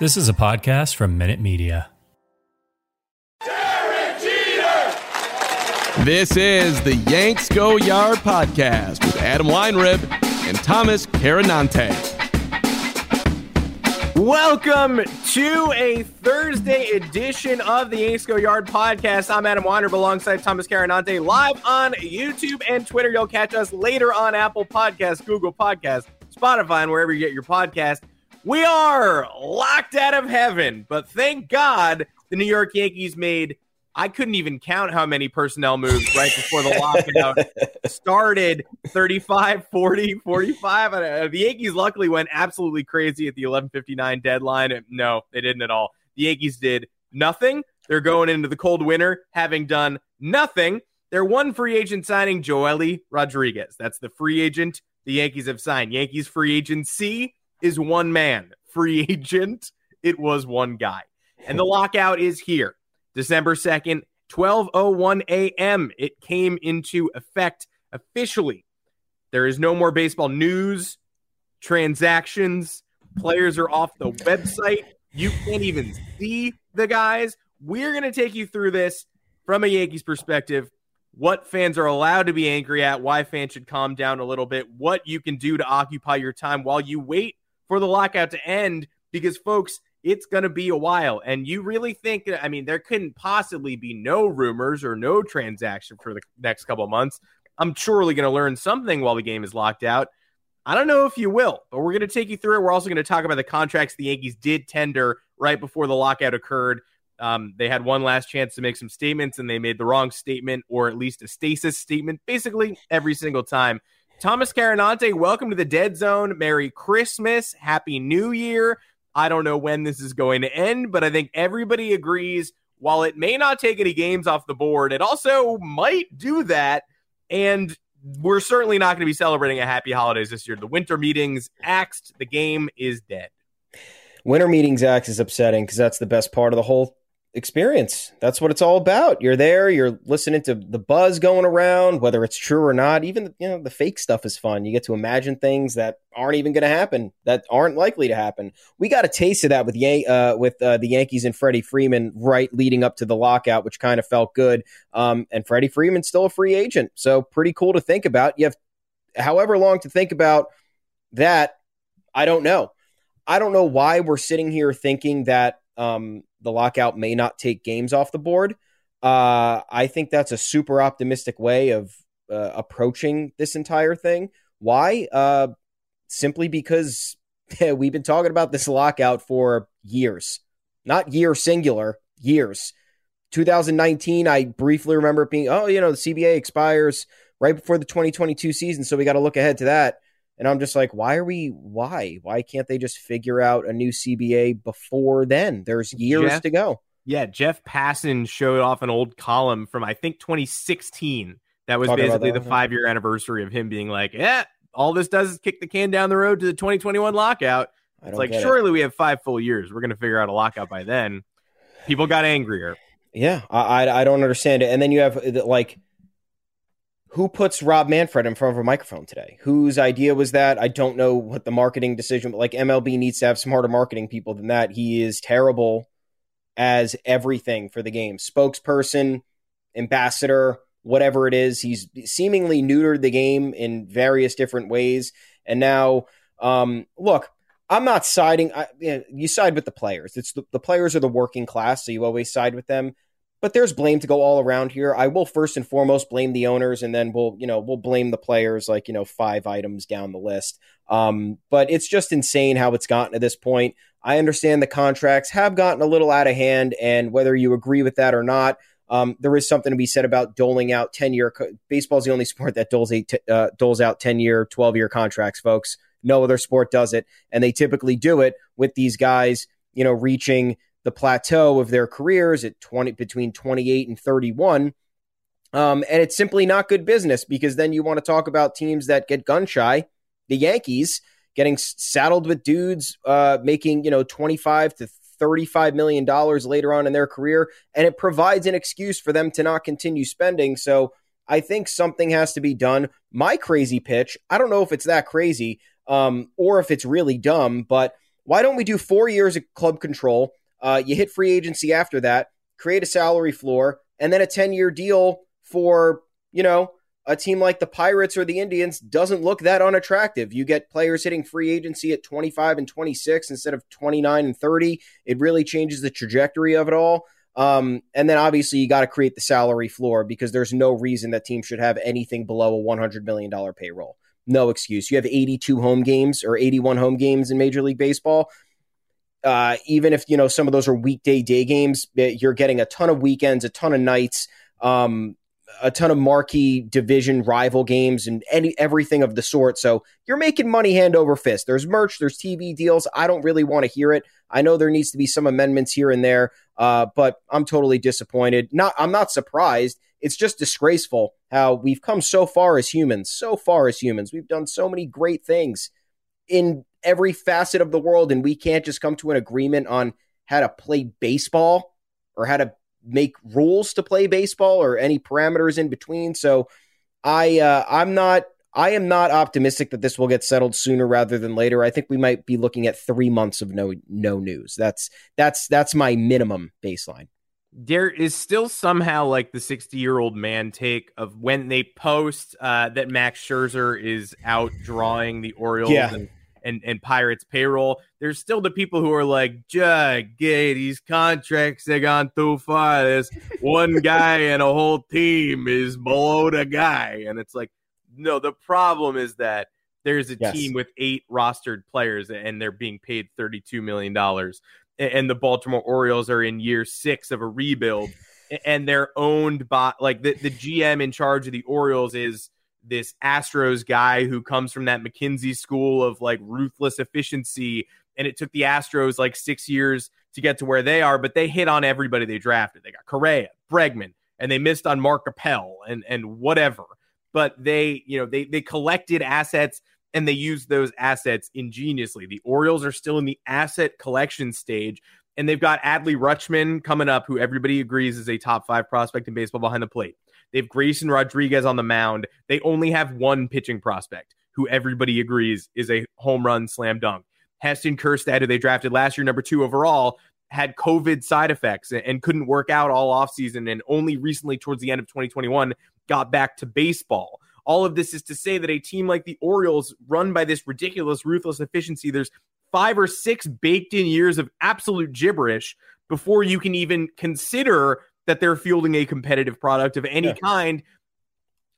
This is a podcast from Minute Media. Derek Jeter! This is the Yanks Go Yard podcast with Adam Weinrib and Thomas Carannante. Welcome to a Thursday edition of the Yanks Go Yard podcast. I'm Adam Weinrib alongside Thomas Carannante live on YouTube and Twitter. You'll catch us later on Apple Podcasts, Google Podcasts, Spotify, and wherever you get your podcast. We are locked out of heaven, but thank God the New York Yankees made I couldn't even count how many personnel moves right before the lockout started 35, 40, 45. Uh, the Yankees luckily went absolutely crazy at the 11:59 deadline. No, they didn't at all. The Yankees did nothing. They're going into the cold winter having done nothing. Their one free agent signing, Joely Rodriguez. That's the free agent the Yankees have signed. Yankees free agency is one man. Free agent, it was one guy. And the lockout is here. December 2nd, 12:01 a.m. It came into effect officially. There is no more baseball news, transactions, players are off the website. You can't even see the guys. We're going to take you through this from a Yankees perspective. What fans are allowed to be angry at, why fans should calm down a little bit, what you can do to occupy your time while you wait for the lockout to end. Because, folks, it's going to be a while. And you really think, I mean, there couldn't possibly be no rumors or no transaction for the next couple months. I'm surely going to learn something while the game is locked out. I don't know if you will, but we're going to take you through it. We're also going to talk about the contracts the Yankees did tender right before the lockout occurred. Um, they had one last chance to make some statements, and they made the wrong statement, or at least a stasis statement, basically every single time. Thomas Carannante, welcome to the Dead Zone. Merry Christmas. Happy New Year. I don't know when this is going to end, but I think everybody agrees while it may not take any games off the board, it also might do that. And we're certainly not going to be celebrating a happy holidays this year. The winter meetings axed, the game is dead. Winter meetings axed is upsetting because that's the best part of the whole experience. That's what it's all about. You're there, you're listening to the buzz going around, whether it's true or not. Even you know the fake stuff is fun. You get to imagine things that aren't even going to happen, that aren't likely to happen. We got a taste of that with Yan- uh, with uh, the Yankees and Freddie Freeman right leading up to the lockout, which kind of felt good. Um, and Freddie Freeman's still a free agent, so pretty cool to think about. You have however long to think about that. I don't know. I don't know why we're sitting here thinking that um, the lockout may not take games off the board. Uh, I think that's a super optimistic way of uh, approaching this entire thing. Why? Uh, simply because we've been talking about this lockout for years, not year singular, years. 2019, I briefly remember it being, oh, you know, the CBA expires right before the 2022 season, so we got to look ahead to that. And I'm just like, why are we? Why? Why can't they just figure out a new CBA before then? There's years Jeff- to go. Yeah, Jeff Passan showed off an old column from I think 2016. That was about basically that, the five year anniversary of him being like, "Yeah, all this does is kick the can down the road to the 2021 lockout." It's like, get it. surely we have five full years. We're going to figure out a lockout by then. People got angrier. Yeah, I, I I don't understand it. And then you have like, who puts Rob Manfred in front of a microphone today? Whose idea was that? I don't know what the marketing decision. But like MLB needs to have smarter marketing people than that. He is terrible as everything for the game, spokesperson, ambassador, whatever it is. He's seemingly neutered the game in various different ways. And now, um, look, I'm not siding. I, you, know, you side with the players. It's the, the players are the working class, so you always side with them. But there's blame to go all around here. I will first and foremost blame the owners, and then we'll, you know, we'll blame the players. Like you know, five items down the list. Um, but it's just insane how it's gotten to this point. I understand the contracts have gotten a little out of hand, and whether you agree with that or not, um, there is something to be said about doling out ten year. Co- Baseball's the only sport that doles eight, uh, doles out ten year, twelve year contracts, folks. No other sport does it, and they typically do it with these guys, you know, reaching the plateau of their careers at twenty between twenty eight and thirty one. Um, and it's simply not good business because then you want to talk about teams that get gun shy. The Yankees getting saddled with dudes uh, making you know twenty five to thirty five million dollars later on in their career, and it provides an excuse for them to not continue spending. So I think something has to be done. My crazy pitch, I don't know if it's that crazy um, or if it's really dumb, but why don't we do four years of club control? Uh, you hit free agency after that, create a salary floor, and then a 10 year deal for, you know, a team like the Pirates or the Indians doesn't look that unattractive. You get players hitting free agency at 25 and 26 instead of 29 and 30. It really changes the trajectory of it all. Um, and then obviously you got to create the salary floor because there's no reason that teams should have anything below a $100 million payroll. No excuse. You have 82 home games or 81 home games in Major League Baseball. Uh, even if you know some of those are weekday day games, eh, you're getting a ton of weekends, a ton of nights, um, a ton of marquee division rival games, and any everything of the sort. So you're making money hand over fist. There's merch, there's TV deals. I don't really want to hear it. I know there needs to be some amendments here and there, uh, but I'm totally disappointed. Not, I'm not surprised. It's just disgraceful how we've come so far as humans, so far as humans. We've done so many great things in every facet of the world, and we can't just come to an agreement on how to play baseball or how to make rules to play baseball or any parameters in between. So I uh, I'm not I am not optimistic that this will get settled sooner rather than later. I think we might be looking at three months of no no news. That's that's that's my minimum baseline. there is still somehow like the 60 year old man take of when they post uh, that Max Scherzer is out drawing the Orioles Yeah. and, and, and Pirates payroll. There's still the people who are like, Jug, gay, these contracts have gone too far. This one guy and a whole team is below the guy. And it's like, no, the problem is that there's a Yes. team with eight rostered players and they're being paid $32 million and the Baltimore Orioles are in year six of a rebuild, and they're owned by like the, the GM in charge of the Orioles is this Astros guy who comes from that McKinsey school of like ruthless efficiency. And it took the Astros like six years to get to where they are, but they hit on everybody they drafted. They got Correa, Bregman, and they missed on Mark Appel and and whatever. But they, you know, they they collected assets and they used those assets ingeniously. The Orioles are still in the asset collection stage, and they've got Adley Rutschman coming up, who everybody agrees is a top five prospect in baseball behind the plate. They have Grayson Rodriguez on the mound. They only have one pitching prospect, who everybody agrees is a home run slam dunk. Heston Kjerstad, who they drafted last year, number two overall, had COVID side effects and- couldn't work out all offseason, and only recently, towards the end of 2021, got back to baseball. All of this is to say that a team like the Orioles, run by this ridiculous, ruthless efficiency, there's five or six baked in years of absolute gibberish before you can even consider that they're fielding a competitive product of any Yeah. kind.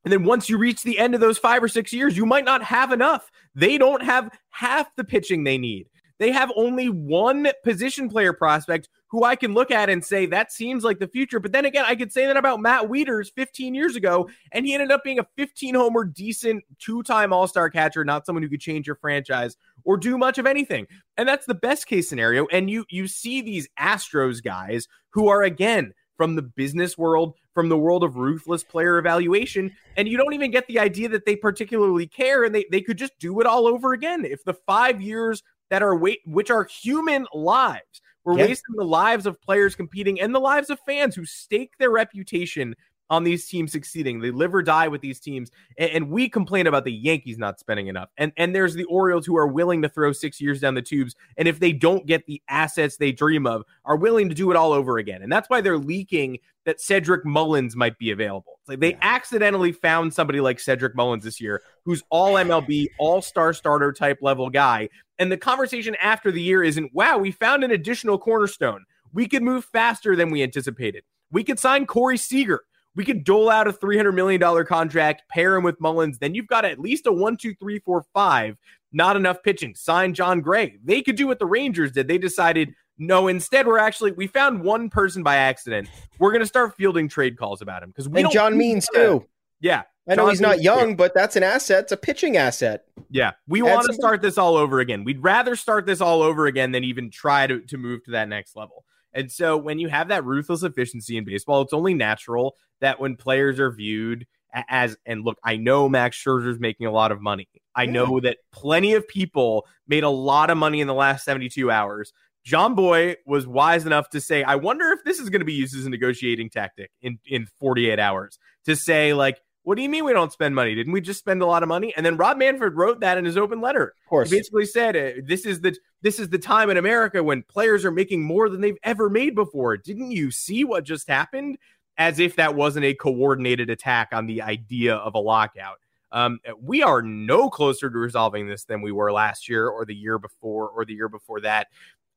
And then once you reach the end of those five or six years, you might not have enough. They don't have half the pitching they need. They have only one position player prospect who I can look at and say that seems like the future. But then again, I could say that about Matt Wieters 15 years ago, and he ended up being a 15 homer, decent two time All Star catcher, not someone who could change your franchise or do much of anything. And that's the best case scenario. And you you see these Astros guys who are again from the business world, from the world of ruthless player evaluation, and you don't even get the idea that they particularly care and they, they could just do it all over again. If the five years that are wait which are human lives we're yeah. wasting the lives of players competing and the lives of fans who stake their reputation on these teams succeeding. They live or die with these teams. And, and, we complain about the Yankees not spending enough. And and there's the Orioles who are willing to throw six years down the tubes. And if they don't get the assets they dream of, are willing to do it all over again. And that's why they're leaking that Cedric Mullins might be available. Like they yeah. accidentally found somebody like Cedric Mullins this year, who's all MLB, all star starter type level guy. And the conversation after the year isn't, wow, we found an additional cornerstone. We could move faster than we anticipated. We could sign Corey Seager. We could dole out a $300 million contract, pair him with Mullins. Then you've got at least a one, two, three, four, five. Not enough pitching. Sign Jon Gray. They could do what the Rangers did. They decided, no, instead, we're actually, we found one person by accident. We're going to start fielding trade calls about him because we And John Means, too. Yeah. I know John he's not young, but that's an asset. It's a pitching asset. Yeah. We want to start this all over again. We'd rather start this all over again than even try to, to move to that next level. And so when you have that ruthless efficiency in baseball, it's only natural that when players are viewed as and look, I know Max Scherzer's making a lot of money. I know that plenty of people made a lot of money in the last 72 hours. John Boy was wise enough to say, I wonder if this is going to be used as a negotiating tactic in, in 48 hours to say, like, what do you mean we don't spend money? Didn't we just spend a lot of money? And then Rob Manfred wrote that in his open letter. Of course, he basically said uh, this is the this is the time in America when players are making more than they've ever made before. Didn't you see what just happened? As if that wasn't a coordinated attack on the idea of a lockout. Um, we are no closer to resolving this than we were last year or the year before or the year before that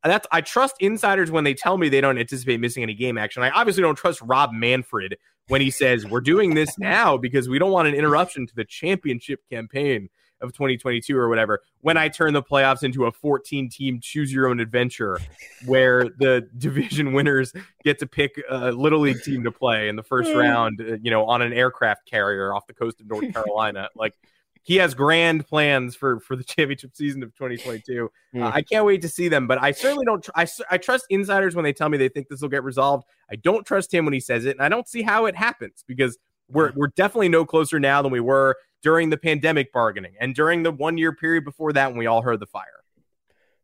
that's I trust insiders when they tell me they don't anticipate missing any game action. I obviously don't trust Rob Manfred when he says we're doing this now because we don't want an interruption to the championship campaign of 2022 or whatever. When I turn the playoffs into a 14 team choose your own adventure where the division winners get to pick a little league team to play in the first round, uh, you know, on an aircraft carrier off the coast of North Carolina, like he has grand plans for for the championship season of 2022. Mm. Uh, I can't wait to see them, but I certainly don't. Tr- I, I trust insiders when they tell me they think this will get resolved. I don't trust him when he says it, and I don't see how it happens because we're we're definitely no closer now than we were during the pandemic bargaining and during the one year period before that when we all heard the fire.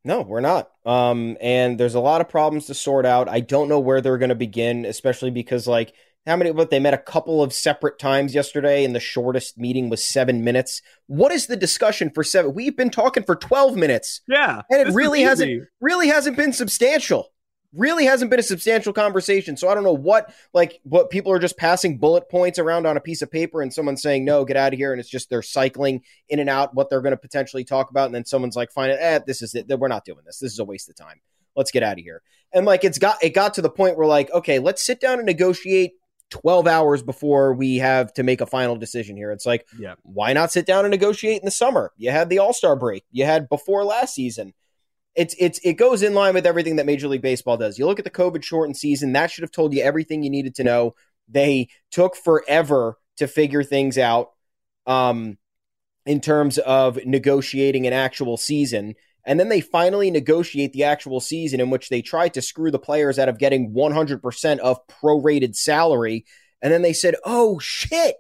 No, we're not. Um, and there's a lot of problems to sort out. I don't know where they're going to begin, especially because like how many but they met a couple of separate times yesterday and the shortest meeting was seven minutes. What is the discussion for seven? We've been talking for 12 minutes. Yeah and it really hasn't really hasn't been substantial. Really hasn't been a substantial conversation. So i don't know what like what people are just passing bullet points around on a piece of paper and someone's saying no get out of here and it's just they're cycling in and out what they're going to potentially talk about and then someone's like fine eh, this is it. We're not doing this. This is a waste of time. Let's get out of here. And like it's got it got to the point where like okay let's sit down and negotiate 12 hours before we have to make a final decision here. It's like, yeah. why not sit down and negotiate in the summer? You had the All Star break, you had before last season. It's it's it goes in line with everything that Major League Baseball does. You look at the COVID shortened season, that should have told you everything you needed to know. They took forever to figure things out um, in terms of negotiating an actual season. And then they finally negotiate the actual season in which they tried to screw the players out of getting 100% of prorated salary. And then they said, oh shit,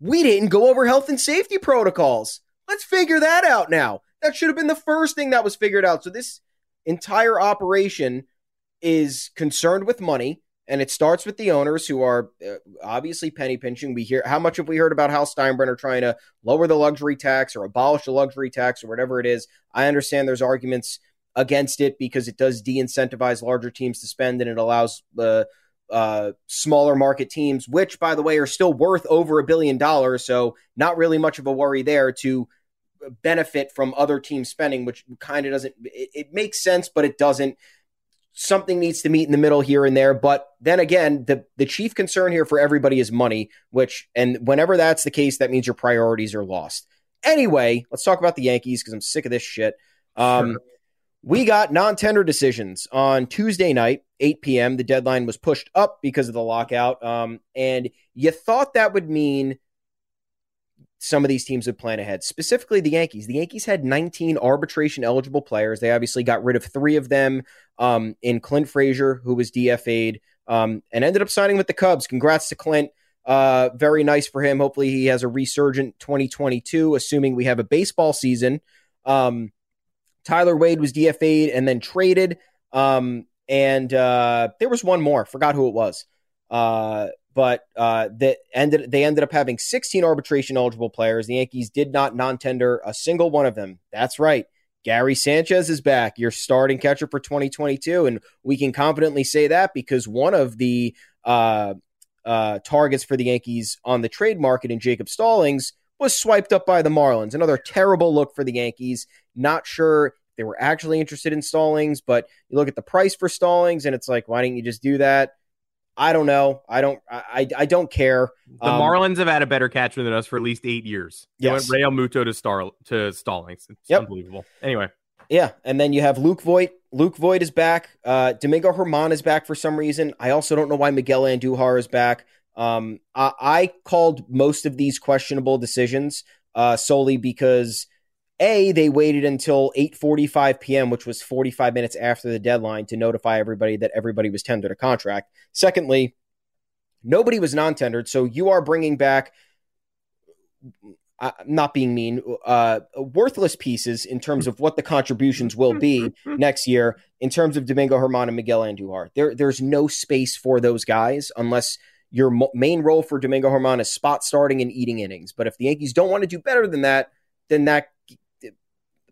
we didn't go over health and safety protocols. Let's figure that out now. That should have been the first thing that was figured out. So this entire operation is concerned with money and it starts with the owners who are uh, obviously penny pinching. We hear how much have we heard about Hal Steinbrenner trying to lower the luxury tax or abolish the luxury tax or whatever it is. I understand there's arguments against it because it does de-incentivize larger teams to spend and it allows the uh, uh, smaller market teams, which by the way are still worth over a billion dollars, so not really much of a worry there to benefit from other teams spending, which kind of doesn't. It, it makes sense, but it doesn't something needs to meet in the middle here and there. But then again, the the chief concern here for everybody is money, which and whenever that's the case, that means your priorities are lost. Anyway, let's talk about the Yankees because I'm sick of this shit. Um, sure. We got non tender decisions on Tuesday night, 8 p.m. The deadline was pushed up because of the lockout. Um, and you thought that would mean some of these teams would plan ahead, specifically the Yankees. The Yankees had 19 arbitration eligible players. They obviously got rid of three of them um, in Clint Frazier, who was DFA'd, um, and ended up signing with the Cubs. Congrats to Clint. Uh, very nice for him. Hopefully, he has a resurgent 2022, assuming we have a baseball season. Um, Tyler Wade was DFA'd and then traded. Um, and uh, there was one more. Forgot who it was. Uh, but uh, that ended. They ended up having 16 arbitration eligible players. The Yankees did not non-tender a single one of them. That's right. Gary Sanchez is back, your starting catcher for 2022, and we can confidently say that because one of the uh, uh, targets for the Yankees on the trade market in Jacob Stallings was swiped up by the Marlins. Another terrible look for the Yankees. Not sure they were actually interested in Stallings, but you look at the price for Stallings, and it's like, why didn't you just do that? I don't know. I don't. I. I don't care. The um, Marlins have had a better catcher than us for at least eight years. They yes. went Realmuto to Star to Stallings. It's yep. unbelievable. Anyway. Yeah, and then you have Luke Voit. Luke Voit is back. Uh, Domingo Germán is back for some reason. I also don't know why Miguel Andujar is back. Um, I, I called most of these questionable decisions uh, solely because a, they waited until 8:45 p.m., which was 45 minutes after the deadline, to notify everybody that everybody was tendered a contract. Secondly, nobody was non-tendered, so you are bringing back. Uh, not being mean, uh, worthless pieces in terms of what the contributions will be next year in terms of Domingo Germán and Miguel Andujar. There, there's no space for those guys unless your mo- main role for Domingo Germán is spot starting and eating innings. But if the Yankees don't want to do better than that, then that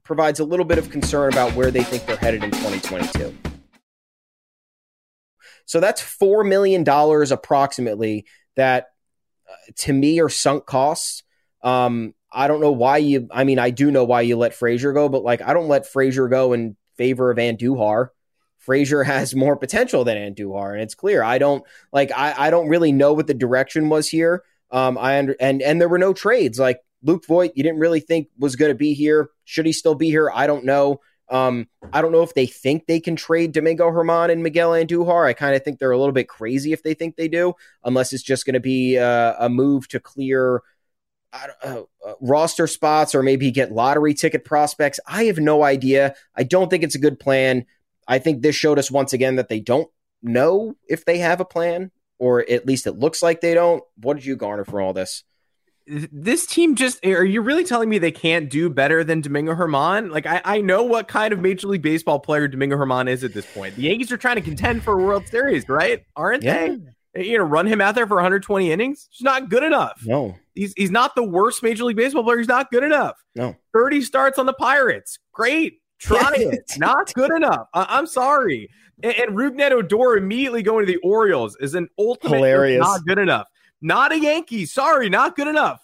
provides a little bit of concern about where they think they're headed in 2022. So that's $4 million approximately that uh, to me are sunk costs. Um, I don't know why you, I mean, I do know why you let Frazier go, but like, I don't let Frazier go in favor of Andujar. Frazier has more potential than Andujar, and it's clear. I don't like, I, I don't really know what the direction was here. Um, I under, and, and there were no trades. Like Luke Voit, you didn't really think was going to be here. Should he still be here? I don't know. Um, I don't know if they think they can trade Domingo Germán and Miguel Andujar. I kind of think they're a little bit crazy if they think they do, unless it's just going to be uh, a move to clear uh, uh, roster spots or maybe get lottery ticket prospects. I have no idea. I don't think it's a good plan. I think this showed us once again that they don't know if they have a plan, or at least it looks like they don't. What did you garner for all this? This team just are you really telling me they can't do better than Domingo Germán? Like I, I know what kind of Major League Baseball player Domingo Germán is at this point. The Yankees are trying to contend for a World Series, right? Aren't yeah. they? You know, run him out there for 120 innings. It's not good enough. No, he's he's not the worst Major League Baseball player. He's not good enough. No, 30 starts on the Pirates. Great, try it. Not good enough. I, am sorry. And, and Rougned Odor immediately going to the Orioles is an ultimate hilarious. Not good enough. Not a Yankee. Sorry, not good enough.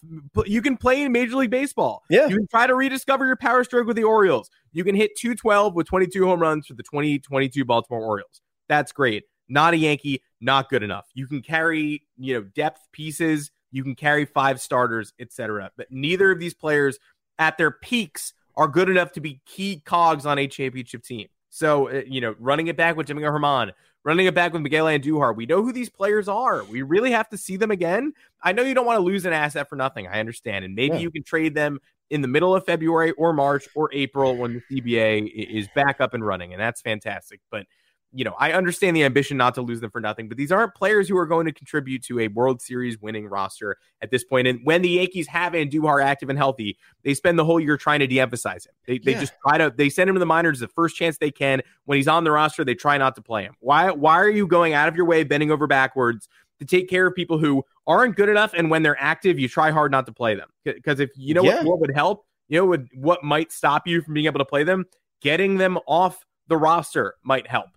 You can play in Major League Baseball. Yeah. You can try to rediscover your power stroke with the Orioles. You can hit 212 with 22 home runs for the 2022 Baltimore Orioles. That's great. Not a Yankee, not good enough. You can carry, you know, depth pieces, you can carry five starters, etc. But neither of these players at their peaks are good enough to be key cogs on a championship team. So, uh, you know, running it back with Domingo Germán, running it back with Miguel Andujar. We know who these players are. We really have to see them again. I know you don't want to lose an asset for nothing. I understand. And maybe yeah. you can trade them in the middle of February or March or April when the CBA is back up and running. And that's fantastic. But you know, I understand the ambition not to lose them for nothing, but these aren't players who are going to contribute to a World Series winning roster at this point. And when the Yankees have Andujar active and healthy, they spend the whole year trying to de-emphasize him. They, they just try to they send him to the minors the first chance they can. When he's on the roster, they try not to play him. Why why are you going out of your way, bending over backwards to take care of people who aren't good enough? And when they're active, you try hard not to play them because if you know yeah. what, what would help, you know what what might stop you from being able to play them, getting them off the roster might help.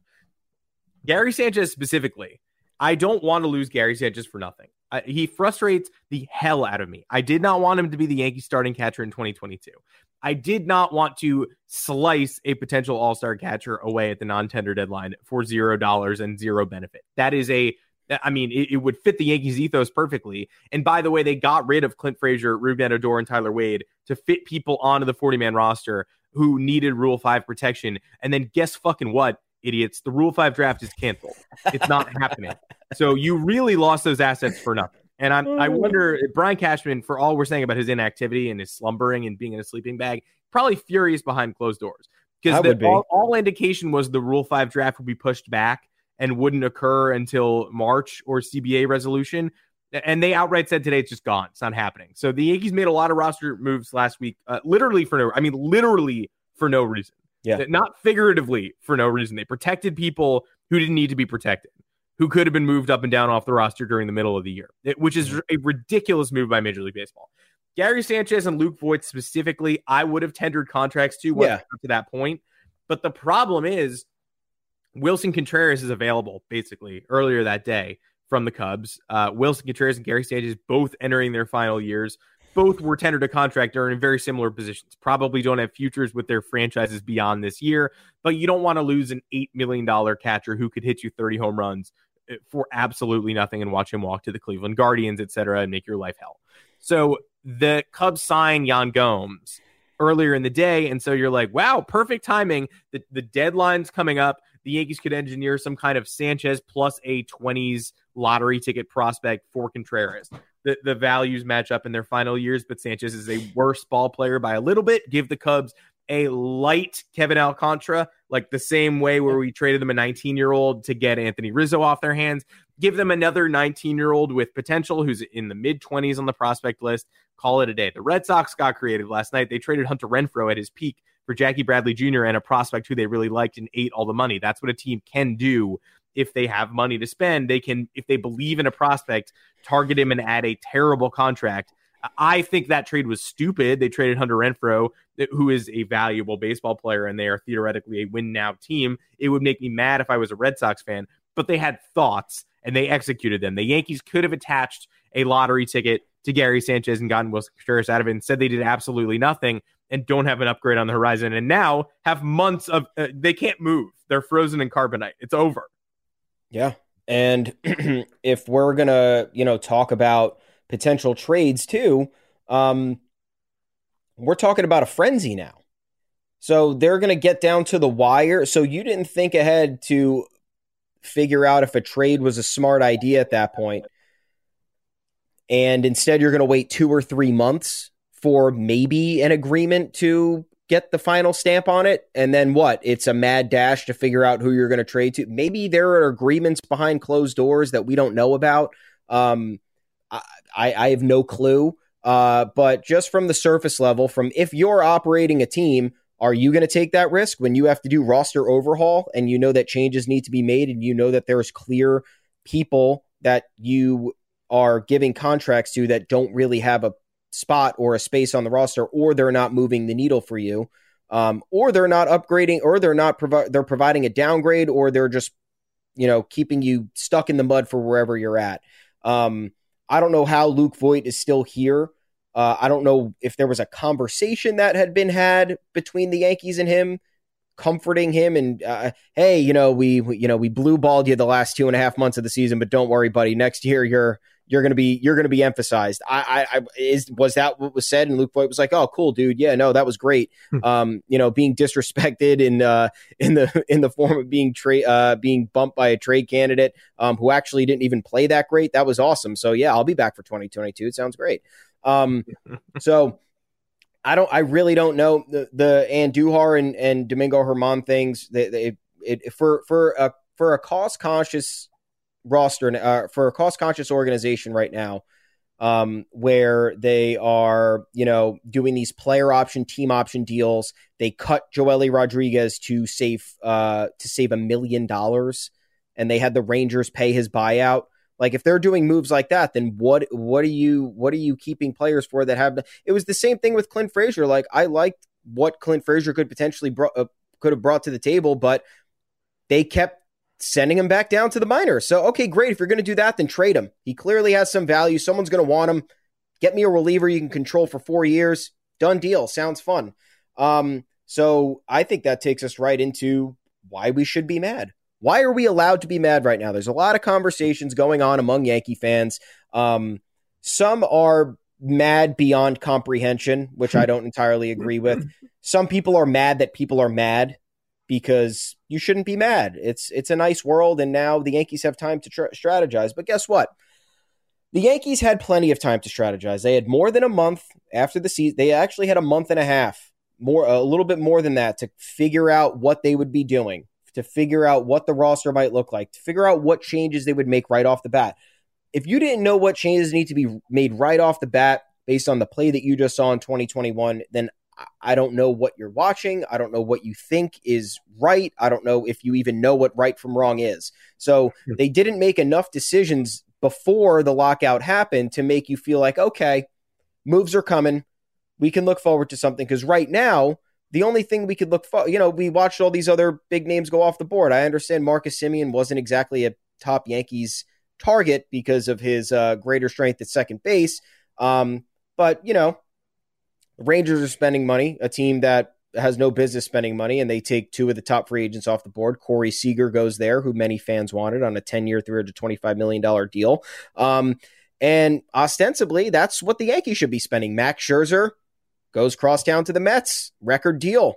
Gary Sanchez specifically, I don't want to lose Gary Sanchez for nothing. Uh, he frustrates the hell out of me. I did not want him to be the Yankee starting catcher in 2022. I did not want to slice a potential all star catcher away at the non tender deadline for zero dollars and zero benefit. That is a, I mean, it, it, would fit the Yankees ethos perfectly. And by the way, they got rid of Clint Frazier, Rougned Odor, and Tyler Wade to fit people onto the 40 man roster who needed Rule 5 protection. And then guess fucking what, idiots? The Rule 5 draft is canceled. It's not happening. So you really lost those assets for nothing. And I'm, I wonder, Brian Cashman, for all we're saying about his inactivity and his slumbering and being in a sleeping bag, probably furious behind closed doors because be. all, all indication was the Rule 5 draft would be pushed back and wouldn't occur until March or CBA resolution. And they outright said today it's just gone. It's not happening. So the Yankees made a lot of roster moves last week, uh, literally for no, I mean, literally for no reason. Yeah. Not figuratively for no reason. They protected people who didn't need to be protected, who could have been moved up and down off the roster during the middle of the year, which is a ridiculous move by Major League Baseball. Gary Sanchez and Luke Voit specifically, I would have tendered contracts to Yeah. up to that point. But the problem is Willson Contreras is available basically earlier that day from the Cubs. Uh, Willson Contreras and Gary Sanchez both entering their final years. Both were tendered a contract. They're in very similar positions. Probably don't have futures with their franchises beyond this year, but you don't want to lose an $8 million catcher who could hit you 30 home runs uh, for absolutely nothing and watch him walk to the Cleveland Guardians, et cetera, and make your life hell. So the Cubs sign Yan Gomes earlier in the day. And so you're like, wow, perfect timing. The, the deadline's coming up. The Yankees could engineer some kind of Sanchez plus a 20s lottery ticket prospect for Contreras. The, the values match up in their final years, but Sanchez is a worse ball player by a little bit. Give the Cubs a light Kevin Alcantara, like the same way where we traded them a 19 year old to get Anthony Rizzo off their hands. Give them another 19 year old with potential who's in the mid 20s on the prospect list. Call it a day. The Red Sox got creative last night. They traded Hunter Renfroe at his peak for Jackie Bradley Jr. and a prospect who they really liked and ate all the money. That's what a team can do if they have money to spend. They can, if they believe in a prospect, target him and add a terrible contract. I think that trade was stupid. They traded Hunter Renfroe, who is a valuable baseball player, and they are theoretically a win now team. It would make me mad if I was a Red Sox fan, but they had thoughts and they executed them. The Yankees could have attached a lottery ticket to Gary Sanchez and gotten Willson Contreras out of it. Instead, they did absolutely nothing and don't have an upgrade on the horizon. And now have months of uh, they can't move. They're frozen in carbonite. It's over. Yeah. And if we're going to, you know, talk about potential trades too, um, we're talking about a frenzy now. So they're going to get down to the wire. So you didn't think ahead to figure out if a trade was a smart idea at that point. And instead, you're going to wait two or three months for maybe an agreement to get the final stamp on it. And then what? It's a mad dash to figure out who you're going to trade to. Maybe there are agreements behind closed doors that we don't know about. Um, I, I have no clue. Uh, but just from the surface level, from if you're operating a team, are you going to take that risk when you have to do roster overhaul and you know that changes need to be made and you know that there's clear people that you are giving contracts to that don't really have a spot or a space on the roster, or they're not moving the needle for you, um, or they're not upgrading, or they're not provi- they're providing a downgrade, or they're just you know keeping you stuck in the mud for wherever you're at. Um, I don't know how Luke Voit is still here. Uh, I don't know if there was a conversation that had been had between the Yankees and him, comforting him and uh, hey, you know we, we you know we blue balled you the last two and a half months of the season, but don't worry, buddy. Next year you're you're gonna be you're gonna be emphasized. I, I, I is was that what was said? And Luke Voit was like, "Oh, cool, dude. Yeah, no, that was great." um, you know, being disrespected in uh, in the in the form of being trade uh, being bumped by a trade candidate um, who actually didn't even play that great. That was awesome. So yeah, I'll be back for 2022. It sounds great. Um, so. I don't. I really don't know the the Andujar and, and Domingo Germán things. They, they it, for for a for a cost conscious roster uh, for a cost conscious organization right now, um, where they are you know doing these player option team option deals. They cut Joely Rodriguez to save uh, to save a million dollars, and they had the Rangers pay his buyout. Like if they're doing moves like that, then what what are you what are you keeping players for that have? It was the same thing with Clint Frazier. Like I liked what Clint Frazier could potentially uh, could have brought to the table, but they kept sending him back down to the minors. So okay, great. If you're going to do that, then trade him. He clearly has some value. Someone's going to want him. Get me a reliever you can control for four years. Done deal. Sounds fun. Um, so I think that takes us right into why we should be mad. Why are we allowed to be mad right now? There's a lot of conversations going on among Yankee fans. Um, some are mad beyond comprehension, which I don't entirely agree with. Some people are mad that people are mad because you shouldn't be mad. It's it's a nice world, and now the Yankees have time to tra- strategize. But guess what? The Yankees had plenty of time to strategize. They had more than a month after the season. They actually had a month and a half, more a little bit more than that, to figure out what they would be doing, to figure out what the roster might look like, to figure out what changes they would make right off the bat. If you didn't know what changes need to be made right off the bat based on the play that you just saw in 2021, then I don't know what you're watching. I don't know what you think is right. I don't know if you even know what right from wrong is. So they didn't make enough decisions before the lockout happened to make you feel like, okay, moves are coming. We can look forward to something. Because right now, the only thing we could look for, you know, we watched all these other big names go off the board. I understand Marcus Semien wasn't exactly a top Yankees target because of his uh, greater strength at second base. Um, but, you know, Rangers are spending money, a team that has no business spending money, and they take two of the top free agents off the board. Corey Seager goes there, who many fans wanted on a 10 year, $325 million deal. Um, and ostensibly, that's what the Yankees should be spending. Max Scherzer goes crosstown to the Mets, record deal.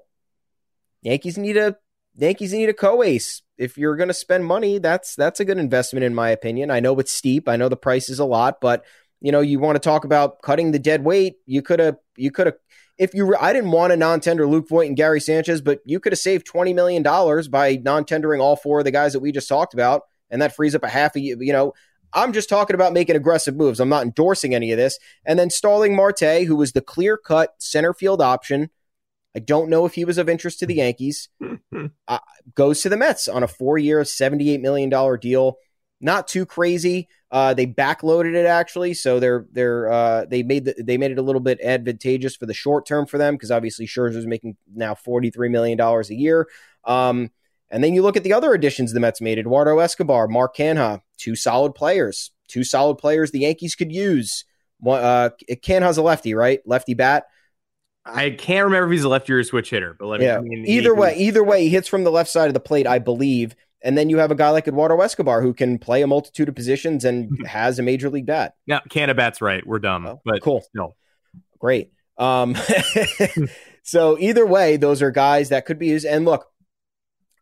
Yankees need a Yankees need a co-ace. If you're going to spend money, that's that's a good investment in my opinion. I know it's steep. I know the price is a lot, but you know, you want to talk about cutting the dead weight. You could have, you could have, if you, I didn't want a non-tender Luke Voit and Gary Sanchez, but you could have saved $20 million by non-tendering all four of the guys that we just talked about. And that frees up a half a, you know, I'm just talking about making aggressive moves. I'm not endorsing any of this. And then Starling Marte, who was the clear cut center field option. I don't know if he was of interest to the Yankees. uh, goes to the Mets on a four year, $78 million deal. Not too crazy. Uh, they backloaded it actually, so they're they're uh, they made the, they made it a little bit advantageous for the short term for them because obviously Scherzer's making now forty three million dollars a year. Um, and then you look at the other additions the Mets made: Eduardo Escobar, Mark Canha, two solid players, two solid players the Yankees could use. Uh, Canha's a lefty, right? Lefty bat. I can't remember if he's a lefty or a switch hitter, but let me. Yeah. I mean, either way, either way, he hits from the left side of the plate, I believe. And then you have a guy like Eduardo Escobar who can play a multitude of positions and has a major league bat. Yeah, Canabat's right. We're dumb, oh, but cool. No, great. Um, so either way, those are guys that could be used. And look,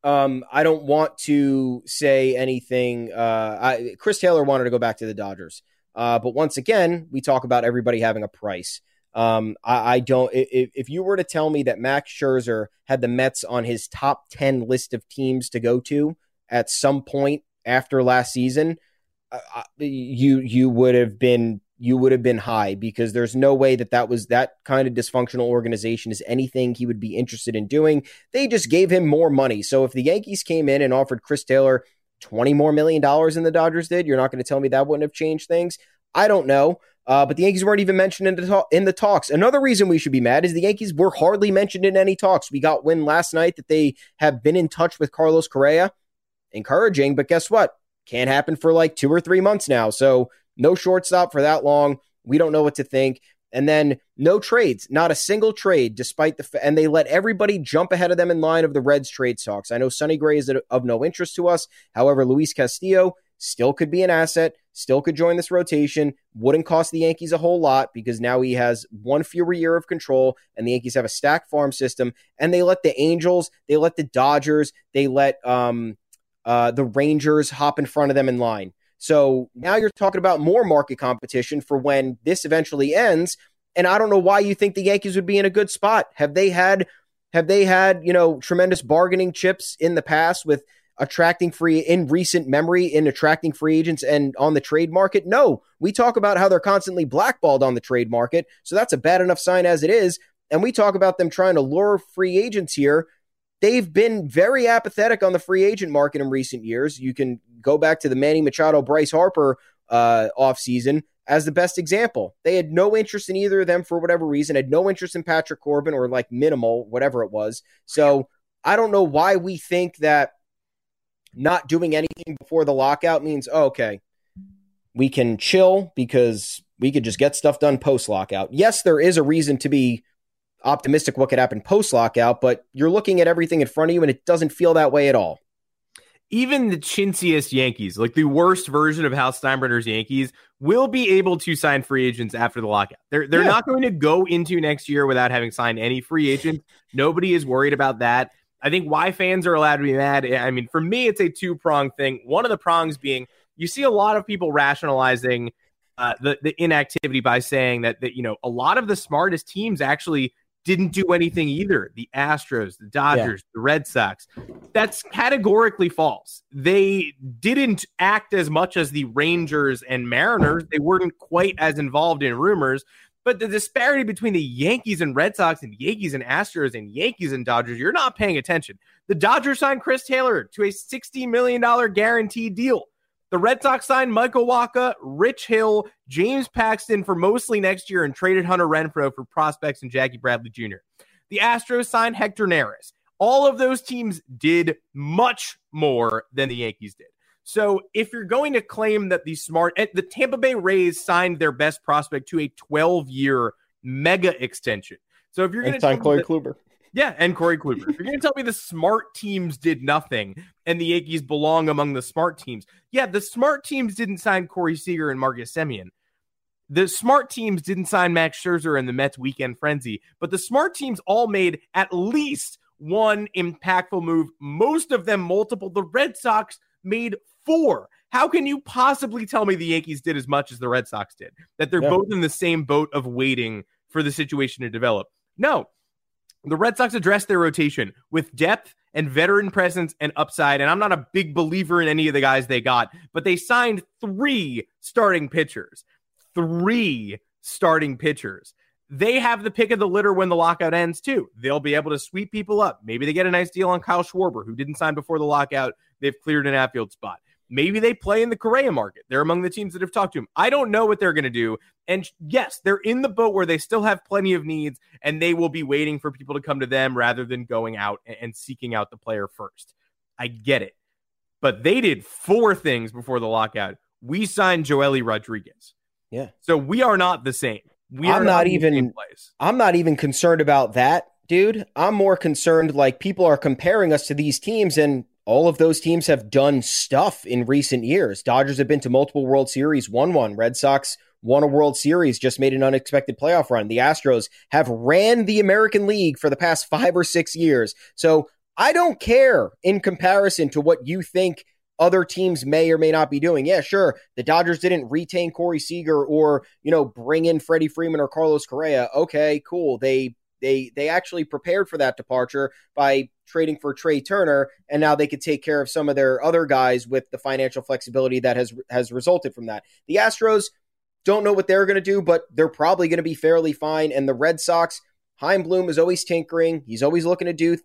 um, I don't want to say anything. Uh, I, Chris Taylor wanted to go back to the Dodgers, uh, but once again, we talk about everybody having a price. Um, I, I, don't. If, if you were to tell me that Max Scherzer had the Mets on his top ten list of teams to go to at some point after last season, uh, you you would have been you would have been high because there's no way that that was that kind of dysfunctional organization is anything he would be interested in doing. They just gave him more money. So if the Yankees came in and offered Chris Taylor 20 more million dollars than the Dodgers did, you're not going to tell me that wouldn't have changed things. I don't know. Uh, but the Yankees weren't even mentioned in the, in the talks. Another reason we should be mad is the Yankees were hardly mentioned in any talks. We got wind last night that they have been in touch with Carlos Correa. Encouraging, but guess what? Can't happen for like two or three months now. So no shortstop for that long. We don't know what to think. And then no trades, not a single trade, despite the f- and they let everybody jump ahead of them in line of the Reds trade talks. I know Sonny Gray is of no interest to us. However, Luis Castillo still could be an asset, still could join this rotation, wouldn't cost the Yankees a whole lot because now he has one fewer year of control and the Yankees have a stacked farm system and they let the Angels, they let the Dodgers, they let um uh the Rangers hop in front of them in line. So now you're talking about more market competition for when this eventually ends and I don't know why you think the Yankees would be in a good spot. Have they had have they had, you know, tremendous bargaining chips in the past with attracting free in recent memory in attracting free agents and on the trade market? No, we talk about how they're constantly blackballed on the trade market. So that's a bad enough sign as it is. And we talk about them trying to lure free agents here. They've been very apathetic on the free agent market in recent years. You can go back to the Manny Machado, Bryce Harper uh, offseason as the best example. They had no interest in either of them for whatever reason, had no interest in Patrick Corbin or like minimal, whatever it was. So I don't know why we think that not doing anything before the lockout means oh, okay, we can chill because we could just get stuff done post lockout. Yes, there is a reason to be optimistic what could happen post lockout, but you're looking at everything in front of you and it doesn't feel that way at all. even the chintziest Yankees, like the worst version of Hal Steinbrenner's Yankees, will be able to sign free agents after the lockout. They're they're Yeah. not going to go into next year without having signed any free agents. Nobody is worried about that. I think why fans are allowed to be mad. I mean, for me, it's a two prong thing. One of the prongs being you see a lot of people rationalizing uh, the the inactivity by saying that that you know a lot of the smartest teams actually didn't do anything either. The Astros, the Dodgers, the Red Sox. That's categorically false. They didn't act as much as the Rangers and Mariners. They weren't quite as involved in rumors. But the disparity between the Yankees and Red Sox and Yankees and Astros and Yankees and Dodgers, you're not paying attention. The Dodgers signed Chris Taylor to a $60 million guaranteed deal. The Red Sox signed Michael Wacha, Rich Hill, James Paxton for mostly next year and traded Hunter Renfroe for prospects and Jackie Bradley Jr. The Astros signed Hector Neris. All of those teams did much more than the Yankees did. So if you're going to claim that the smart, the Tampa Bay Rays signed their best prospect to a 12 year mega extension. So if you're going to sign Corey Kluber. Yeah, and Corey Kluber. If you're going to tell me the smart teams did nothing and the Yankees belong among the smart teams, yeah, the smart teams didn't sign Corey Seager and Marcus Semien. The smart teams didn't sign Max Scherzer and the Mets weekend frenzy, but the smart teams all made at least one impactful move, most of them multiple. The Red Sox made four. How can you possibly tell me the Yankees did as much as the Red Sox did? That they're Yeah. both in the same boat of waiting for the situation to develop? No, the Red Sox addressed their rotation with depth and veteran presence and upside. And I'm not a big believer in any of the guys they got, but they signed three starting pitchers. Three starting pitchers. They have the pick of the litter when the lockout ends, too. They'll be able to sweep people up. Maybe they get a nice deal on Kyle Schwarber, who didn't sign before the lockout. They've cleared an outfield spot. Maybe they play in the Correa market. They're among the teams that have talked to him. I don't know what they're going to do. And yes, they're in the boat where they still have plenty of needs and they will be waiting for people to come to them rather than going out and, seeking out the player first. I get it. But they did four things before the lockout. We signed Joely Rodriguez. Yeah. So we are not the same. We are I'm not the even-. I'm not even concerned about that, dude. I'm more concerned like people are comparing us to these teams and all of those teams have done stuff in recent years. Dodgers have been to multiple World Series, won one. Red Sox won a World Series, just made an unexpected playoff run. The Astros have ran the American League for the past 5 or 6 years. So, I don't care in comparison to what you think other teams may or may not be doing. Yeah, sure. The Dodgers didn't retain Corey Seager or, you know, bring in Freddie Freeman or Carlos Correa. Okay, cool. They they they actually prepared for that departure by trading for Trea Turner and now they could take care of some of their other guys with the financial flexibility that has has resulted from that. The Astros don't know what they're going to do, but they're probably going to be fairly fine and the Red Sox Chaim Bloom is always tinkering. He's always looking to do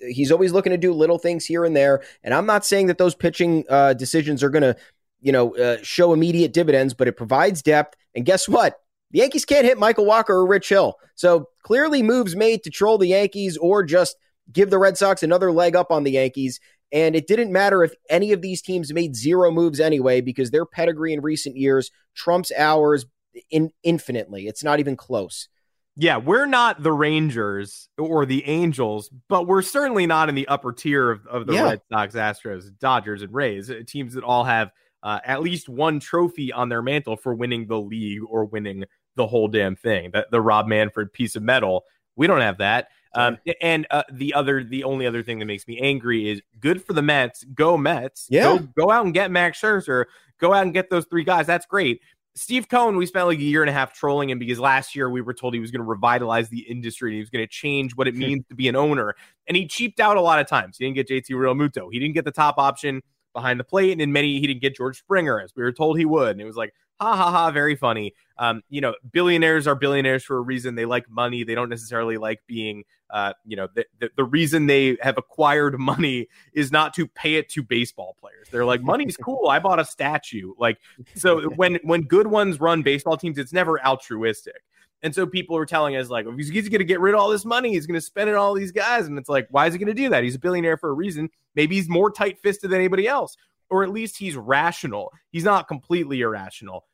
he's always looking to do little things here and there. And I'm not saying that those pitching uh, decisions are going to, you know, uh, show immediate dividends, but it provides depth. And guess what? The Yankees can't hit Michael Wacha or Rich Hill. So clearly, moves made to troll the Yankees or just give the Red Sox another leg up on the Yankees. And it didn't matter if any of these teams made zero moves anyway, because their pedigree in recent years trumps ours in infinitely. It's not even close. Yeah, we're not the Rangers or the Angels, but we're certainly not in the upper tier of, of the Yeah. Red Sox, Astros, Dodgers, and Rays, uh, teams that all have uh, at least one trophy on their mantle for winning the league or winning the whole damn thing. The, the Rob Manfred piece of metal. We don't have that. Um, and uh, the other, the only other thing that makes me angry is good for the Mets. Go Mets. Yeah. Go, go out and get Max Scherzer. Go out and get those three guys. That's great. Steve Cohen, we spent like a year and a half trolling him because last year we were told he was going to revitalize the industry and he was going to change what it means to be an owner. And he cheaped out a lot of times. He didn't get JT Realmuto. He didn't get the top option behind the plate. And in many, he didn't get George Springer as we were told he would. And it was like, ha ha ha, very funny. Um, you know, billionaires are billionaires for a reason. They like money. They don't necessarily like being, uh, you know, the, the, the reason they have acquired money is not to pay it to baseball players. They're like, money's cool. I bought a statue. Like, so when when good ones run baseball teams, it's never altruistic. And so people are telling us like, if he's, he's going to get rid of all this money, he's going to spend it on all these guys, and it's like, why is he going to do that? He's a billionaire for a reason. Maybe he's more tight fisted than anybody else, or at least he's rational. He's not completely irrational.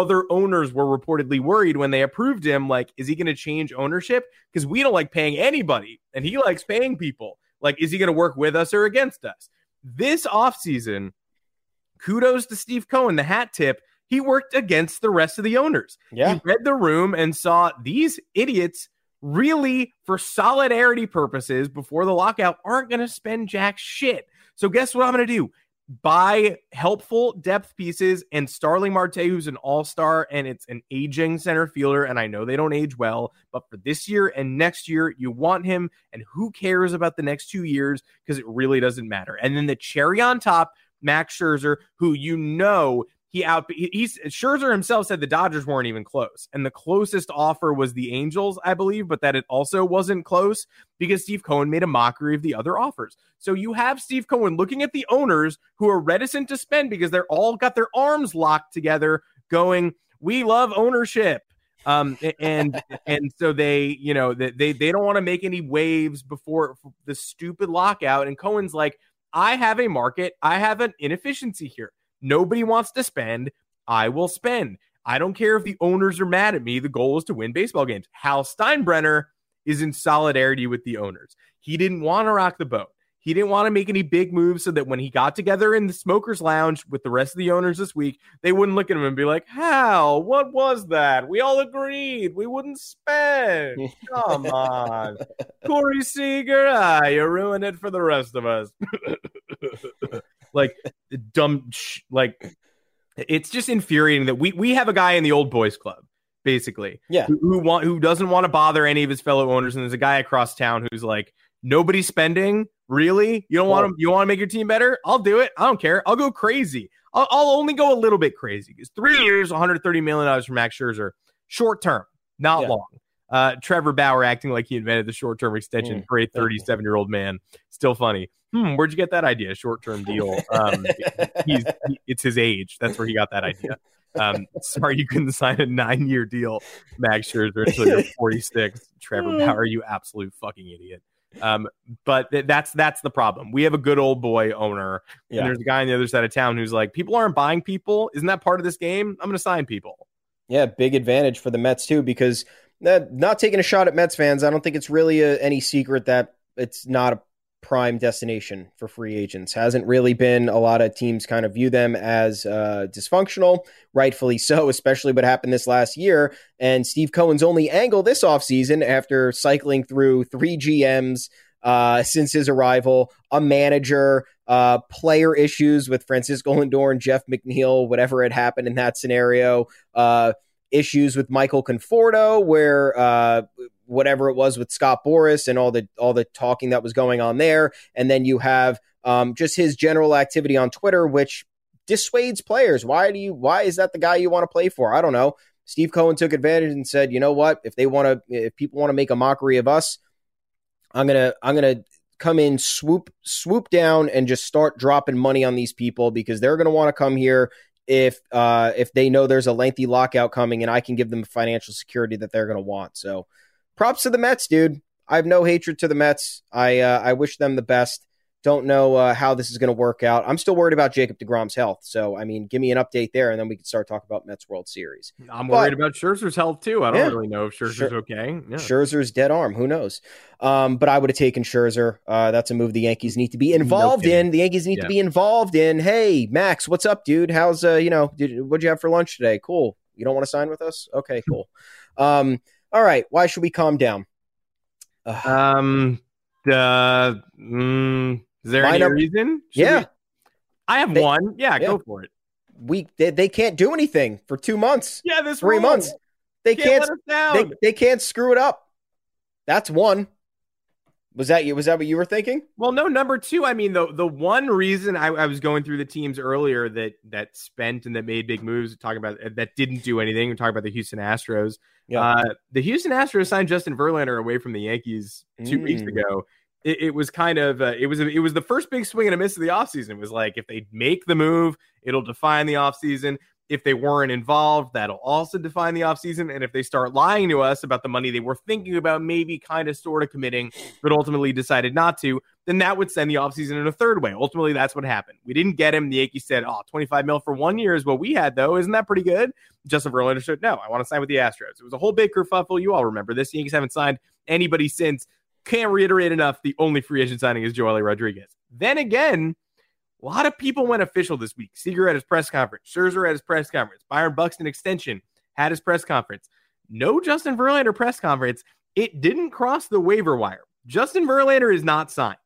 Other owners were reportedly worried when they approved him. Like, is he going to change ownership? Because we don't like paying anybody, and he likes paying people. Like, is he going to work with us or against us? this offseason, kudos to Steve Cohen, the hat tip. He worked against the rest of the owners. Yeah. He read the room and saw these idiots really, for solidarity purposes, before the lockout, aren't going to spend jack shit. So, guess what I'm going to do? Buy helpful depth pieces and Starling Marte, who's an all star and it's an aging center fielder. And I know they don't age well, but for this year and next year, you want him. And who cares about the next two years? Because it really doesn't matter. And then the cherry on top, Max Scherzer, who you know he out he's Scherzer himself said the Dodgers weren't even close, and the closest offer was the Angels, I believe, but that it also wasn't close because Steve Cohen made a mockery of the other offers. So you have Steve Cohen looking at the owners who are reticent to spend because they're all got their arms locked together, going, "We love ownership." Um, and and so they, you know, they they, they don't want to make any waves before the stupid lockout. And Cohen's like, I have a market, I have an inefficiency here. Nobody wants to spend. I will spend. I don't care if the owners are mad at me. The goal is to win baseball games. Hal Steinbrenner is in solidarity with the owners. He didn't want to rock the boat. He didn't want to make any big moves so that when he got together in the smokers lounge with the rest of the owners this week, they wouldn't look at him and be like, Hal, what was that? We all agreed we wouldn't spend. Come on. Corey Seager, ah, you ruined it for the rest of us. like dumb sh- like it's just infuriating that we we have a guy in the old boys club basically Yeah. who, who want who doesn't want to bother any of his fellow owners and there's a guy across town who's like nobody's spending? Really? You don't want to you want to make your team better? I'll do it. I don't care. I'll go crazy. I'll, I'll only go a little bit crazy because three years 130 million dollars for max scherzer short term not Yeah. long uh, Trevor Bauer acting like he invented the short term extension Mm. for a 37 year old man. Still funny. Hmm, where'd you get that idea? Short term deal. Um, he's he, it's his age. That's where he got that idea. Um, sorry, you couldn't sign a nine year deal, Max Scherzer, until you're 46. Trevor Bauer, you absolute fucking idiot. Um, but th- that's that's the problem. We have a good old boy owner, Yeah. and there's a guy on the other side of town who's like, people aren't buying people. Isn't that part of this game? I'm going to sign people. Yeah, big advantage for the Mets too, because uh, not taking a shot at Mets fans, I don't think it's really a, any secret that it's not a prime destination for free agents. Hasn't really been a lot of teams kind of view them as uh, dysfunctional, rightfully so, especially what happened this last year. And Steve Cohen's only angle this offseason after cycling through three GMs uh, since his arrival, a manager, uh, player issues with Francisco Lindor and Jeff McNeil, whatever had happened in that scenario, uh, issues with Michael Conforto, where uh, whatever it was with Scott Boras and all the all the talking that was going on there, and then you have um, just his general activity on Twitter, which dissuades players. Why do you? Why is that the guy you want to play for? I don't know. Steve Cohen took advantage and said, you know what? If they want to, if people want to make a mockery of us, I'm gonna I'm gonna come in swoop swoop down and just start dropping money on these people because they're gonna want to come here if uh if they know there's a lengthy lockout coming and I can give them financial security that they're gonna want. So props to the Mets, dude. I have no hatred to the Mets. I uh, I wish them the best. Don't know uh, how this is going to work out. I'm still worried about Jacob deGrom's health. So I mean, give me an update there, and then we can start talking about Mets World Series. I'm But- worried about Scherzer's health too. I don't Yeah. really know if Scherzer's Sure. okay. Yeah. Scherzer's dead arm. Who knows? Um, but I would have taken Scherzer. Uh, that's a move the Yankees need to be involved kidding. in. The Yankees need Yeah. to be involved in. Hey, Max, what's up, dude? How's uh, you know, did, what'd you have for lunch today? Cool. You don't want to sign with us? Okay, cool. um, all right. Why should we calm down? Uh, Um. Uh, mm, is there any reason? Should yeah, we- I have They- one. Yeah, yeah. go for it. we they, they can't do anything for two months, Yeah, this three rule. months. They Can't, can't. let us down. They, they can't screw it up. That's one. Was that you? Was that what you were thinking? Well, no, number two. I mean, the the one reason I, I was going through the teams earlier that that spent and that made big moves, talking about that didn't do anything. We're talking about the Houston Astros. Yeah. Uh, the Houston Astros signed Justin Verlander away from the Yankees two weeks Mm. ago. It, it was kind of uh, it was it was the first big swing and a miss of the offseason. It was like if they make the move, it'll define the offseason. If they weren't involved, that'll also define the offseason. And if they start lying to us about the money they were thinking about, maybe kind of sort of committing, but ultimately decided not to, then that would send the offseason in a third way. Ultimately, that's what happened. We didn't get him. The Yankees said, oh, 25 mil for one year is what we had, though. Isn't that pretty good? Justin Verlander said, no, I want to sign with the Astros. It was a whole big kerfuffle. You all remember this. The Yankees haven't signed anybody since. Can't reiterate enough. The only free agent signing is Joely Rodriguez. Then again, A lot of people went official this week. Seager at his press conference, Scherzer at his press conference, Byron Buxton extension had his press conference. No Justin Verlander press conference. It didn't cross the waiver wire. Justin Verlander is not signed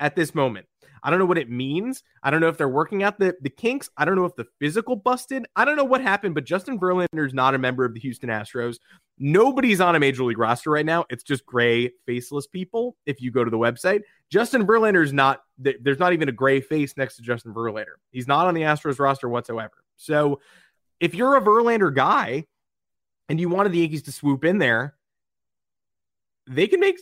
at this moment. I don't know what it means. I don't know if they're working out the, the kinks. I don't know if the physical busted. I don't know what happened, but Justin Verlander is not a member of the Houston Astros. Nobody's on a major league roster right now. It's just gray, faceless people. If you go to the website, Justin Verlander is not, there's not even a gray face next to Justin Verlander. He's not on the Astros roster whatsoever. So if you're a Verlander guy and you wanted the Yankees to swoop in there, they can make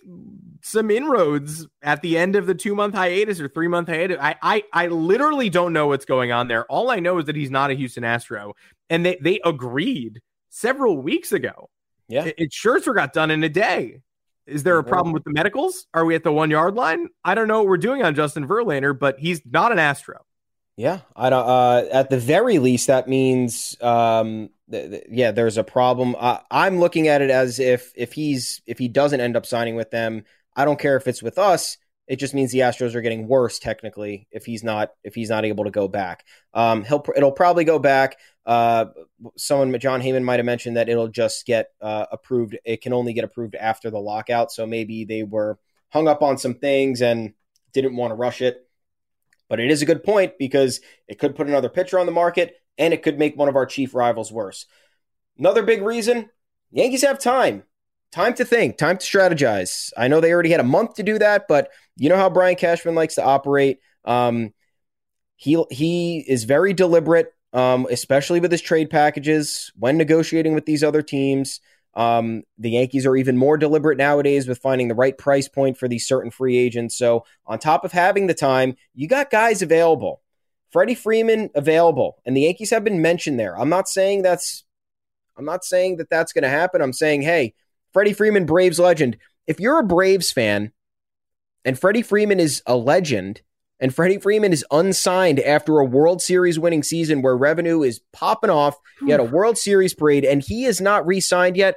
some inroads at the end of the two month hiatus or three month hiatus. I, I I literally don't know what's going on there. All I know is that he's not a Houston Astro, and they they agreed several weeks ago. Yeah, it, it Scherzer got done in a day. Is there a problem with the medicals? Are we at the one yard line? I don't know what we're doing on Justin Verlander, but he's not an Astro. Yeah, I don't. Uh, at the very least, that means um, yeah, there's a problem. Uh, I'm looking at it as if if he's if he doesn't end up signing with them, I don't care if it's with us. It just means the Astros are getting worse technically if he's not if he's not able to go back. Um, he'll it'll probably go back. Uh, someone Jon Heyman might have mentioned that it'll just get uh, approved. It can only get approved after the lockout. So maybe they were hung up on some things and didn't want to rush it. But it is a good point because it could put another pitcher on the market and it could make one of our chief rivals worse. Another big reason Yankees have time. Time to think, time to strategize. I know they already had a month to do that, but you know how Brian Cashman likes to operate. Um, he he is very deliberate, um, especially with his trade packages when negotiating with these other teams. Um, the Yankees are even more deliberate nowadays with finding the right price point for these certain free agents. So, on top of having the time, you got guys available. Freddie Freeman available, and the Yankees have been mentioned there. I'm not saying that's, I'm not saying that that's going to happen. I'm saying, hey, Freddie Freeman, Braves legend. If you're a Braves fan, and Freddie Freeman is a legend, and Freddie Freeman is unsigned after a World Series winning season where revenue is popping off. You had a World Series parade, and he is not re-signed yet.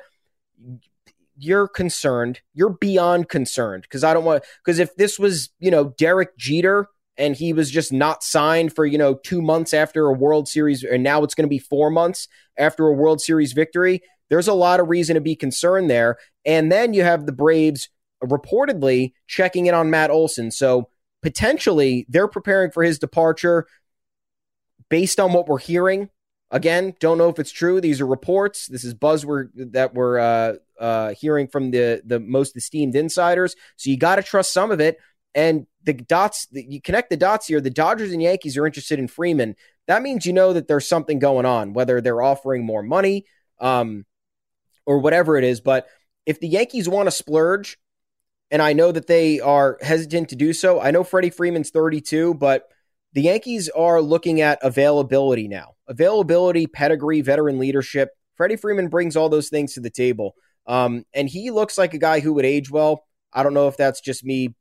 You're concerned. You're beyond concerned because I don't want. Because if this was, you know, Derek Jeter and he was just not signed for, you know, two months after a World Series, and now it's going to be four months after a World Series victory, there's a lot of reason to be concerned there. And then you have the Braves reportedly checking in on Matt Olson. So potentially they're preparing for his departure based on what we're hearing. Again, don't know if it's true. These are reports. This is buzz we're, that we're uh, uh, hearing from the the most esteemed insiders. So you got to trust some of it. And the dots, you connect the dots here. The Dodgers and Yankees are interested in Freeman. That means you know that there's something going on, whether they're offering more money um, or whatever it is. But if the Yankees want to splurge, and I know that they are hesitant to do so, I know Freddie Freeman's 32, but the Yankees are looking at availability now. Availability, pedigree, veteran leadership. Freddie Freeman brings all those things to the table. Um, and he looks like a guy who would age well. I don't know if that's just me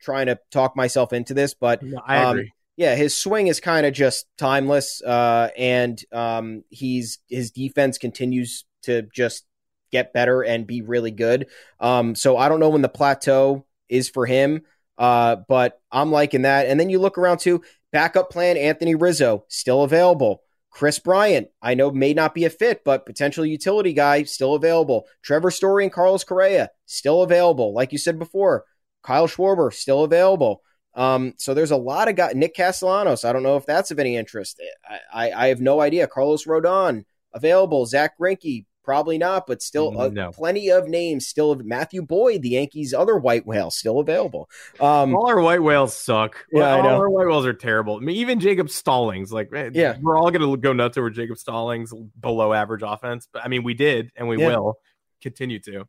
trying to talk myself into this, but no, I um, agree. Yeah, his swing is kind of just timeless, uh, and um, he's his defense continues to just get better and be really good. Um, so I don't know when the plateau is for him, uh, but I'm liking that. And then you look around to backup plan Anthony Rizzo still available. Kris Bryant, I know may not be a fit, but potential utility guy still available. Trevor Story and Carlos Correa still available. Like you said before, Kyle Schwarber still available. Um, so there's a lot of guys. Nick Castellanos, I don't know if that's of any interest. I, I, I have no idea. Carlos Rodon available. Zack Greinke probably not, but still uh, no. plenty of names still. Matthew Boyd, the Yankees' other white whale, still available. Um, all our white whales suck. Yeah, all our white whales are terrible. I mean, even Jacob Stallings, like, man, yeah, we're all gonna go nuts over Jacob Stallings below average offense. But I mean, we did, and we yeah. will continue to.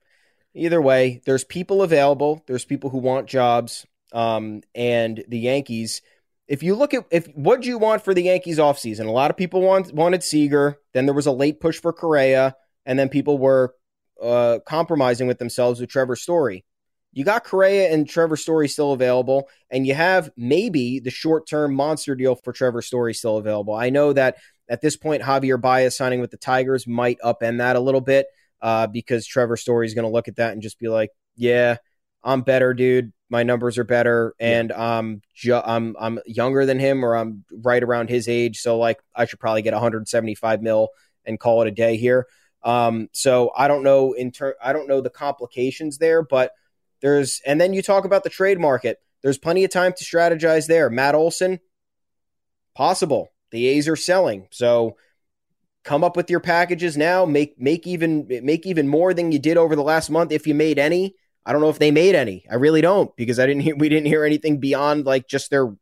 Either way, there's people available. There's people who want jobs. Um, and the Yankees, if you look at if what do you want for the Yankees offseason, a lot of people want wanted Seager. Then there was a late push for Correa, and then people were uh, compromising with themselves with Trevor Story. You got Correa and Trevor Story still available, and you have maybe the short term monster deal for Trevor Story still available. I know that at this point, Javier Baez signing with the Tigers might upend that a little bit uh, because Trevor Story is going to look at that and just be like, yeah, I'm better, dude. my numbers are better, and um, ju- I'm I'm younger than him, or I'm right around his age. So like, I should probably get 175 mil and call it a day here. Um, so I don't know in turn, I don't know the complications there, but there's, and then you talk about the trade market. There's plenty of time to strategize there. Matt Olson, possible. The A's are selling, so come up with your packages now. Make make even make even more than you did over the last month if you made any. I don't know if they made any. I really don't because I didn't hear we didn't hear anything beyond like just their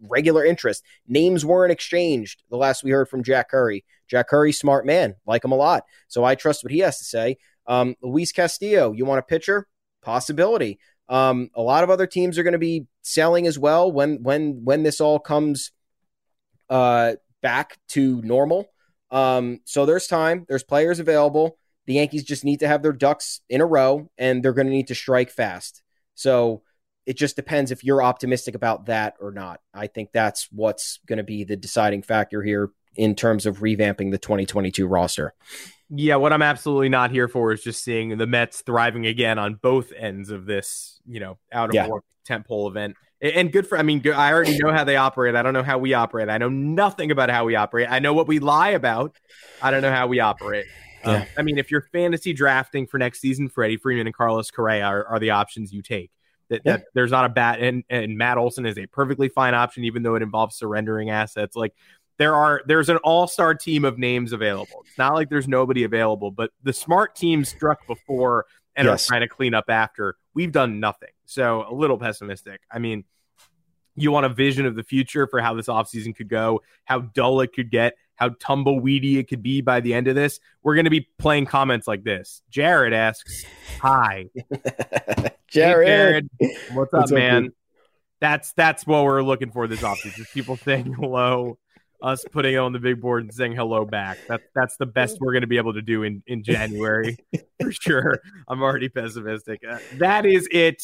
regular interest. Names weren't exchanged the last we heard from Jack Curry. Jack Curry, smart man, like him a lot. So I trust what he has to say. Um, Luis Castillo, you want a pitcher? Possibility. Um, a lot of other teams are going to be selling as well when when when this all comes uh, back to normal. Um, so there's time. There's players available. The Yankees just need to have their ducks in a row, and they're going to need to strike fast. So it just depends if you're optimistic about that or not. I think that's what's going to be the deciding factor here in terms of revamping the 2022 roster. Yeah, what I'm absolutely not here for is just seeing the Mets thriving again on both ends of this, you know, out of yeah. work tentpole event. And good for, I mean, I already know how they operate. I don't know how we operate. I know nothing about how we operate. I know what we lie about. I don't know how we operate. Yeah. Um, I mean, if you're fantasy drafting for next season, Freddie Freeman and Carlos Correa are, are the options you take. That, yeah. that, there's not a bat, and, and Matt Olson is a perfectly fine option, even though it involves surrendering assets. Like there are there's an all-star team of names available. It's not like there's nobody available, but the smart teams struck before and yes. are trying to clean up after. We've done nothing. So a little pessimistic. I mean, you want a vision of the future for how this offseason could go, how dull it could get, how tumbleweedy it could be by the end of this. We're going to be playing comments like this. Jared asks, "Hi, Jared. Hey Jared. What's, What's up, man?" Up, that's that's what we're looking for this offseason. People saying hello us putting it on the big board and saying hello back. That that's the best we're going to be able to do in in January for sure. I'm already pessimistic. Uh, that is it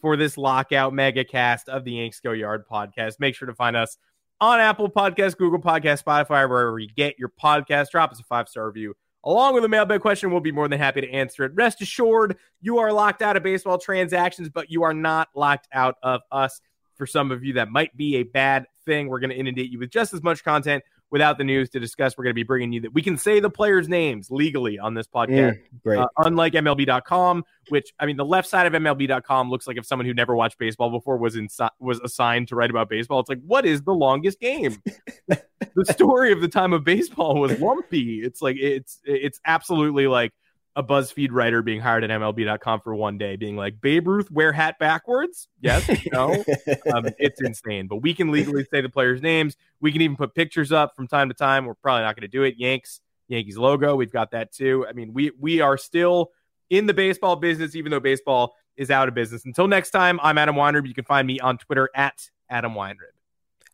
for this lockout mega cast of the Yanks Go Yard podcast. Make sure to find us on Apple Podcast, Google Podcast, Spotify, wherever you get your podcast. Drop us a five star review. Along with a mailbag question, we'll be more than happy to answer it. Rest assured, you are locked out of baseball transactions, but you are not locked out of us for some of you that might be a bad thing. We're going to inundate you with just as much content without the news to discuss. We're going to be bringing you that we can say the players' names legally on this podcast. Mm, great. Uh, unlike MLB.com, which I mean, the left side of MLB.com looks like if someone who never watched baseball before was in, was assigned to write about baseball. It's like, what is the longest game? the story of the time of baseball was lumpy. It's like it's it's absolutely like a BuzzFeed writer being hired at MLB.com for one day, being like, Babe Ruth wear hat backwards? Yes, no. um, it's insane. But we can legally say the players' names. We can even put pictures up from time to time. We're probably not going to do it. Yanks, Yankees logo. We've got that too. I mean, we we are still in the baseball business, even though baseball is out of business. Until next time, I'm Adam Weinrib. You can find me on Twitter at Adam Weinrib.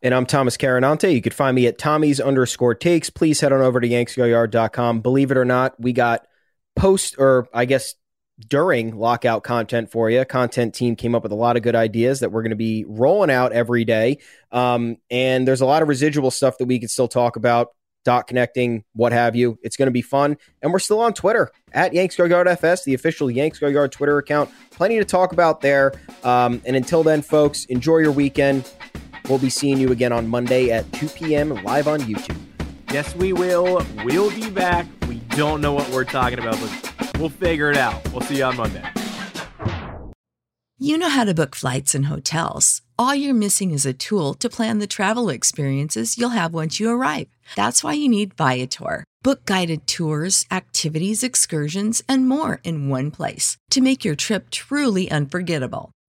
And I'm Thomas Carannante. You can find me at Tommy's underscore takes. Please head on over to yanksgoyard.com. Believe it or not, we got post or I guess during lockout content for you. Content team came up with a lot of good ideas that we're going to be rolling out every day. Um, and there's a lot of residual stuff that we can still talk about, dot connecting, what have you. It's going to be fun. And we're still on Twitter at Yanks Go FS, the official Yanks Go Twitter account. Plenty to talk about there. Um, and until then, folks, enjoy your weekend. We'll be seeing you again on Monday at 2 p.m. live on YouTube. Yes, we will. We'll be back. Don't know what we're talking about, but we'll figure it out. We'll see you on Monday. You know how to book flights and hotels. All you're missing is a tool to plan the travel experiences you'll have once you arrive. That's why you need Viator. Book guided tours, activities, excursions, and more in one place to make your trip truly unforgettable.